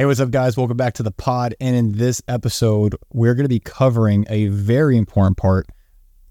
Hey, what's up, guys? Welcome back to the pod. And in this episode, we're going to be covering a very important part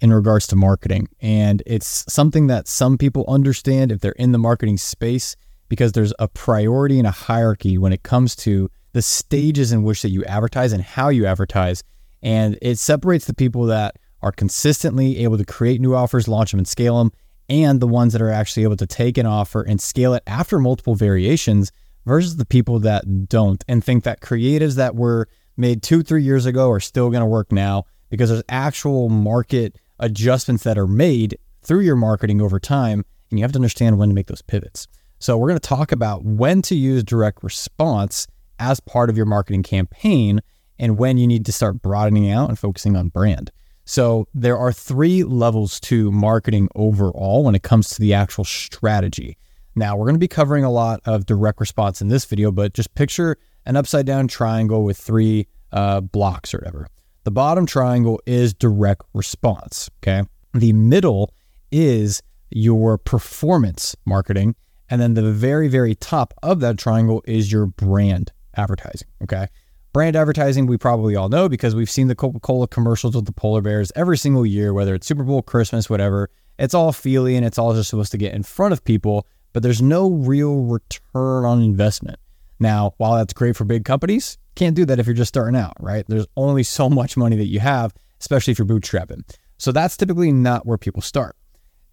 in regards to marketing. And it's something that some people understand if they're in the marketing space because there's a priority and a hierarchy when it comes to the stages in which that you advertise and how you advertise. And it separates the people that are consistently able to create new offers, launch them, and scale them, and the ones that are actually able to take an offer and scale it after multiple variations versus the people that don't and think that creatives that were made two, three years ago are still going to work now because there's actual market adjustments that are made through your marketing over time. And you have to understand when to make those pivots. So, we're going to talk about when to use direct response as part of your marketing campaign and when you need to start broadening out and focusing on brand. So, there are three levels to marketing overall when it comes to the actual strategy. Now, we're going to be covering a lot of direct response in this video, but just picture an upside down triangle with three uh, blocks or whatever. The bottom triangle is direct response. Okay. The middle is your performance marketing. And then the very, very top of that triangle is your brand advertising. Okay. Brand advertising, we probably all know because we've seen the Coca Cola commercials with the polar bears every single year, whether it's Super Bowl, Christmas, whatever. It's all feely and it's all just supposed to get in front of people but there's no real return on investment. Now, while that's great for big companies, can't do that if you're just starting out, right? There's only so much money that you have, especially if you're bootstrapping. So that's typically not where people start.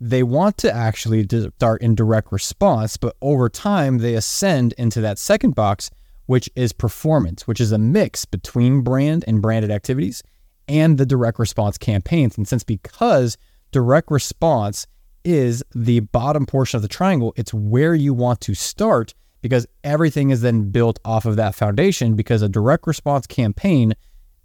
They want to actually start in direct response, but over time they ascend into that second box, which is performance, which is a mix between brand and branded activities and the direct response campaigns. And since because direct response is the bottom portion of the triangle. It's where you want to start because everything is then built off of that foundation because a direct response campaign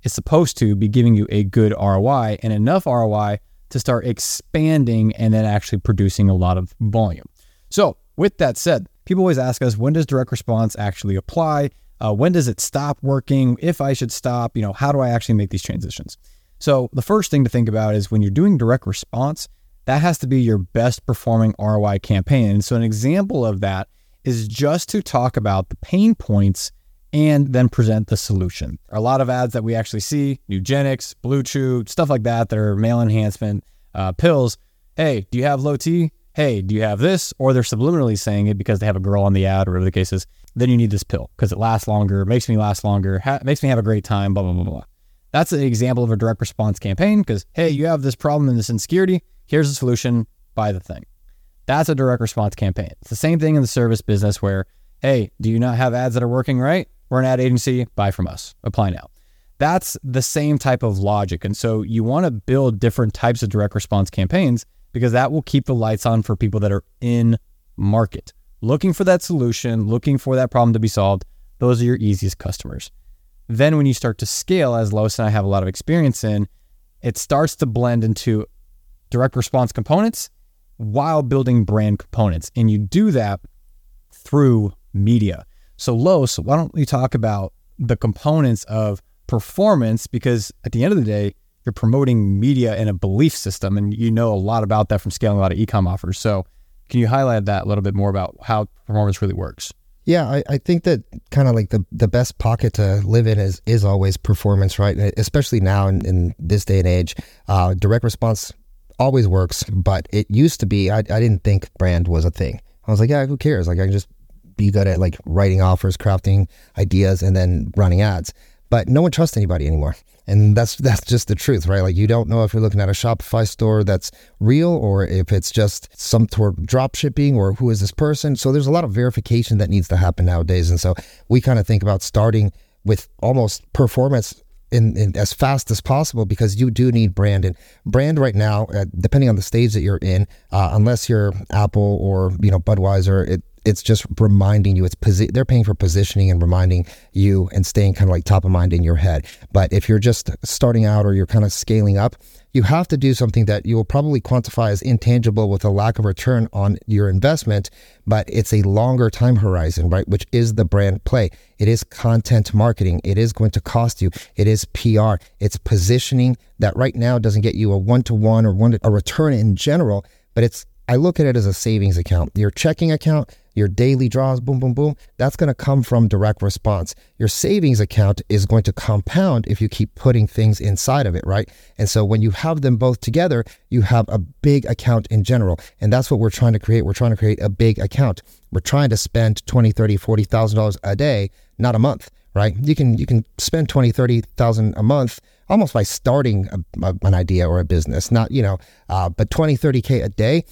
is supposed to be giving you a good ROI and enough ROI to start expanding and then actually producing a lot of volume. So, with that said, people always ask us when does direct response actually apply? Uh, when does it stop working? If I should stop, you know, how do I actually make these transitions? So, the first thing to think about is when you're doing direct response, that has to be your best performing ROI campaign. And so, an example of that is just to talk about the pain points and then present the solution. A lot of ads that we actually see, Nugenix, Blue Chew, stuff like that, that are male enhancement uh, pills. Hey, do you have low T? Hey, do you have this? Or they're subliminally saying it because they have a girl on the ad or whatever the case is. Then you need this pill because it lasts longer, makes me last longer, ha- makes me have a great time, blah, blah, blah, blah. That's an example of a direct response campaign because, hey, you have this problem and this insecurity. Here's a solution, buy the thing. That's a direct response campaign. It's the same thing in the service business where, hey, do you not have ads that are working right? We're an ad agency, buy from us, apply now. That's the same type of logic. And so you want to build different types of direct response campaigns because that will keep the lights on for people that are in market, looking for that solution, looking for that problem to be solved. Those are your easiest customers. Then, when you start to scale, as Lois and I have a lot of experience in, it starts to blend into direct response components while building brand components. And you do that through media. So, Los, why don't we talk about the components of performance? Because at the end of the day, you're promoting media in a belief system, and you know a lot about that from scaling a lot of ecom offers. So, can you highlight that a little bit more about how performance really works? Yeah, I, I think that kind of like the, the best pocket to live in is is always performance, right? Especially now in, in this day and age, uh, direct response always works, but it used to be, I, I didn't think brand was a thing. I was like, yeah, who cares? Like, I can just be good at like writing offers, crafting ideas, and then running ads. But no one trusts anybody anymore. And that's that's just the truth, right? Like you don't know if you're looking at a Shopify store that's real or if it's just some sort of drop shipping or who is this person. So there's a lot of verification that needs to happen nowadays. And so we kind of think about starting with almost performance in, in, as fast as possible because you do need brand. And brand right now uh, depending on the stage that you're in uh, unless you're apple or you know budweiser it, it's just reminding you it's posi- they're paying for positioning and reminding you and staying kind of like top of mind in your head. But if you're just starting out or you're kind of scaling up you have to do something that you will probably quantify as intangible with a lack of return on your investment, but it's a longer time horizon, right? Which is the brand play. It is content marketing. It is going to cost you. It is PR. It's positioning that right now doesn't get you a one to one or one a return in general, but it's I look at it as a savings account. Your checking account, your daily draws, boom, boom, boom, that's going to come from direct response. Your savings account is going to compound if you keep putting things inside of it, right? And so when you have them both together, you have a big account in general. And that's what we're trying to create. We're trying to create a big account. We're trying to spend 20, 30, 40,000 dollars a day, not a month, right? You can you can spend 20, 30,000 a month almost by starting a, a, an idea or a business, not, you know, uh, but 20, 30K a day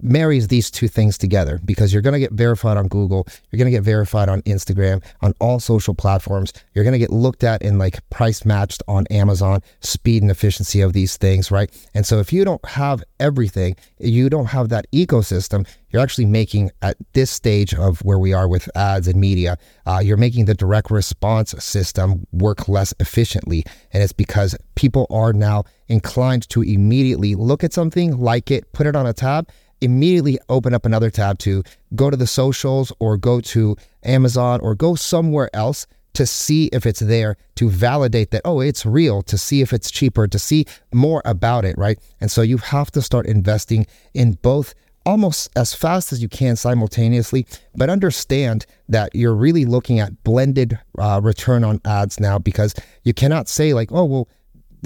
marries these two things together because you're going to get verified on Google, you're going to get verified on Instagram, on all social platforms. You're going to get looked at and like price matched on Amazon, speed and efficiency of these things, right? And so if you don't have everything, you don't have that ecosystem, you're actually making at this stage of where we are with ads and media, uh, you're making the direct response system work less efficiently. And it's because people are now inclined to immediately look at something, like it, put it on a tab, immediately open up another tab to go to the socials or go to Amazon or go somewhere else to see if it's there, to validate that, oh, it's real, to see if it's cheaper, to see more about it, right? And so you have to start investing in both almost as fast as you can simultaneously, but understand that you're really looking at blended uh, return on ads now because you cannot say, like, oh, well,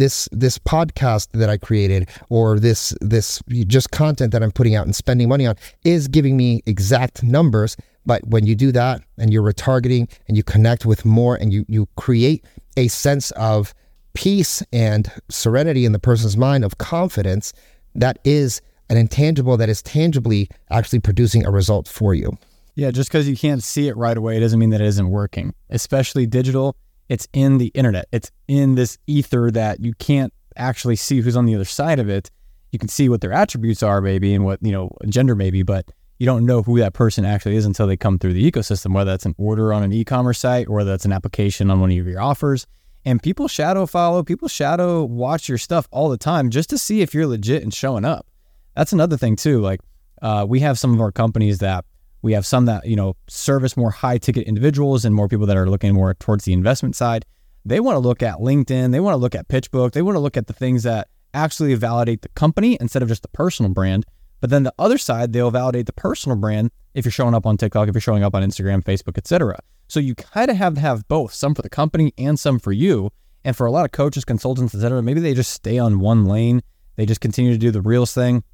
this this podcast that I created or this this just content that I'm putting out and spending money on is giving me exact numbers. But when you do that and you're retargeting and you connect with more and you you create a sense of peace and serenity in the person's mind of confidence, that is an intangible that is tangibly actually producing a result for you. Yeah, just because you can't see it right away doesn't mean that it isn't working, especially digital it's in the internet. It's in this ether that you can't actually see who's on the other side of it. You can see what their attributes are, maybe, and what, you know, gender maybe, but you don't know who that person actually is until they come through the ecosystem, whether that's an order on an e commerce site or that's an application on one of your offers. And people shadow follow, people shadow watch your stuff all the time just to see if you're legit and showing up. That's another thing, too. Like, uh, we have some of our companies that we have some that, you know, service more high ticket individuals and more people that are looking more towards the investment side. They want to look at LinkedIn, they want to look at PitchBook, they want to look at the things that actually validate the company instead of just the personal brand. But then the other side, they'll validate the personal brand if you're showing up on TikTok, if you're showing up on Instagram, Facebook, etc. So you kind of have to have both, some for the company and some for you. And for a lot of coaches, consultants, etc., maybe they just stay on one lane. They just continue to do the reels thing,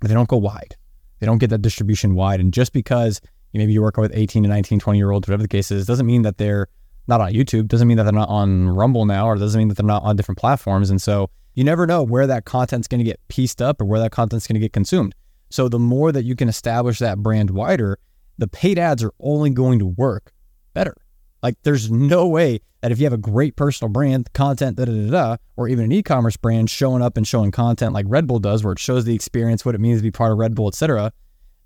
but they don't go wide. They don't get that distribution wide. And just because maybe you're working with 18 to 19, 20 year olds, whatever the case is, doesn't mean that they're not on YouTube, doesn't mean that they're not on Rumble now, or doesn't mean that they're not on different platforms. And so you never know where that content's going to get pieced up or where that content's going to get consumed. So the more that you can establish that brand wider, the paid ads are only going to work better. Like there's no way that if you have a great personal brand, content, da da da da, or even an e-commerce brand showing up and showing content like Red Bull does, where it shows the experience, what it means to be part of Red Bull, etc.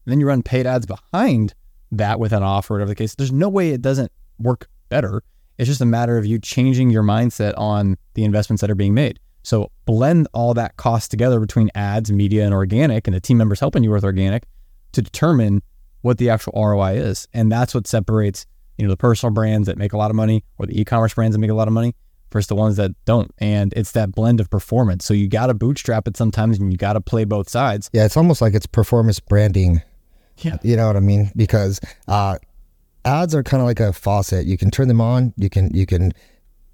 Then you run paid ads behind that with an offer, whatever the case. There's no way it doesn't work better. It's just a matter of you changing your mindset on the investments that are being made. So blend all that cost together between ads, media, and organic, and the team members helping you with organic to determine what the actual ROI is. And that's what separates you know, the personal brands that make a lot of money or the e-commerce brands that make a lot of money versus the ones that don't. And it's that blend of performance. So you got to bootstrap it sometimes and you got to play both sides. Yeah, it's almost like it's performance branding. Yeah. You know what I mean? Because uh, ads are kind of like a faucet. You can turn them on, you can you can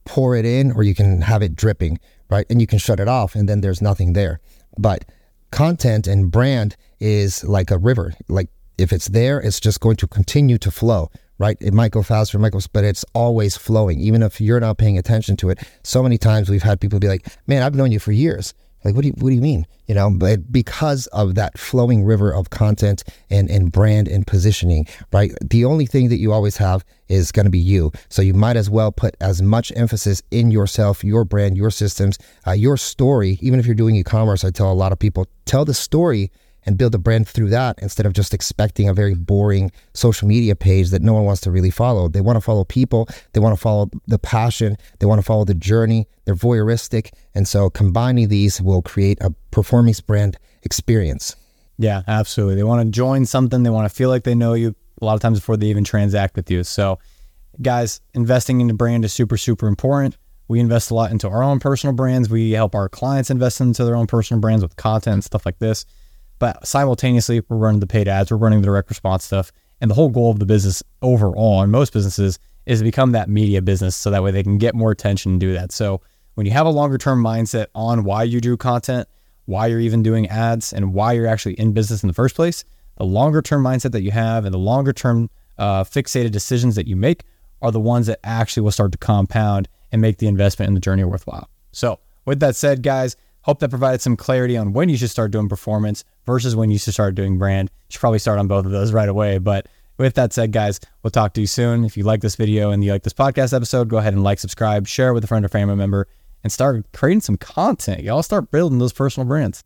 pour it in or you can have it dripping, right? And you can shut it off and then there's nothing there. But content and brand is like a river. Like if it's there, it's just going to continue to flow, right? It might go it might go, but it's always flowing, even if you're not paying attention to it. So many times we've had people be like, "Man, I've known you for years." Like, what do you what do you mean? You know, but because of that flowing river of content and and brand and positioning, right? The only thing that you always have is going to be you. So you might as well put as much emphasis in yourself, your brand, your systems, uh, your story. Even if you're doing e-commerce, I tell a lot of people, tell the story and build a brand through that instead of just expecting a very boring social media page that no one wants to really follow. They want to follow people, they want to follow the passion, they want to follow the journey, they're voyeuristic. And so combining these will create a performance brand experience. Yeah, absolutely. They want to join something, they want to feel like they know you a lot of times before they even transact with you. So, guys, investing in the brand is super, super important. We invest a lot into our own personal brands. We help our clients invest into their own personal brands with content and stuff like this. But simultaneously, we're running the paid ads, we're running the direct response stuff. And the whole goal of the business overall, in most businesses, is to become that media business so that way they can get more attention and do that. So when you have a longer term mindset on why you do content, why you're even doing ads, and why you're actually in business in the first place, the longer term mindset that you have and the longer term uh, fixated decisions that you make are the ones that actually will start to compound and make the investment in the journey worthwhile. So, with that said, guys, hope that provided some clarity on when you should start doing performance versus when you should start doing brand. You should probably start on both of those right away. But with that said, guys, we'll talk to you soon. If you like this video and you like this podcast episode, go ahead and like, subscribe, share it with a friend or family member, and start creating some content. Y'all start building those personal brands.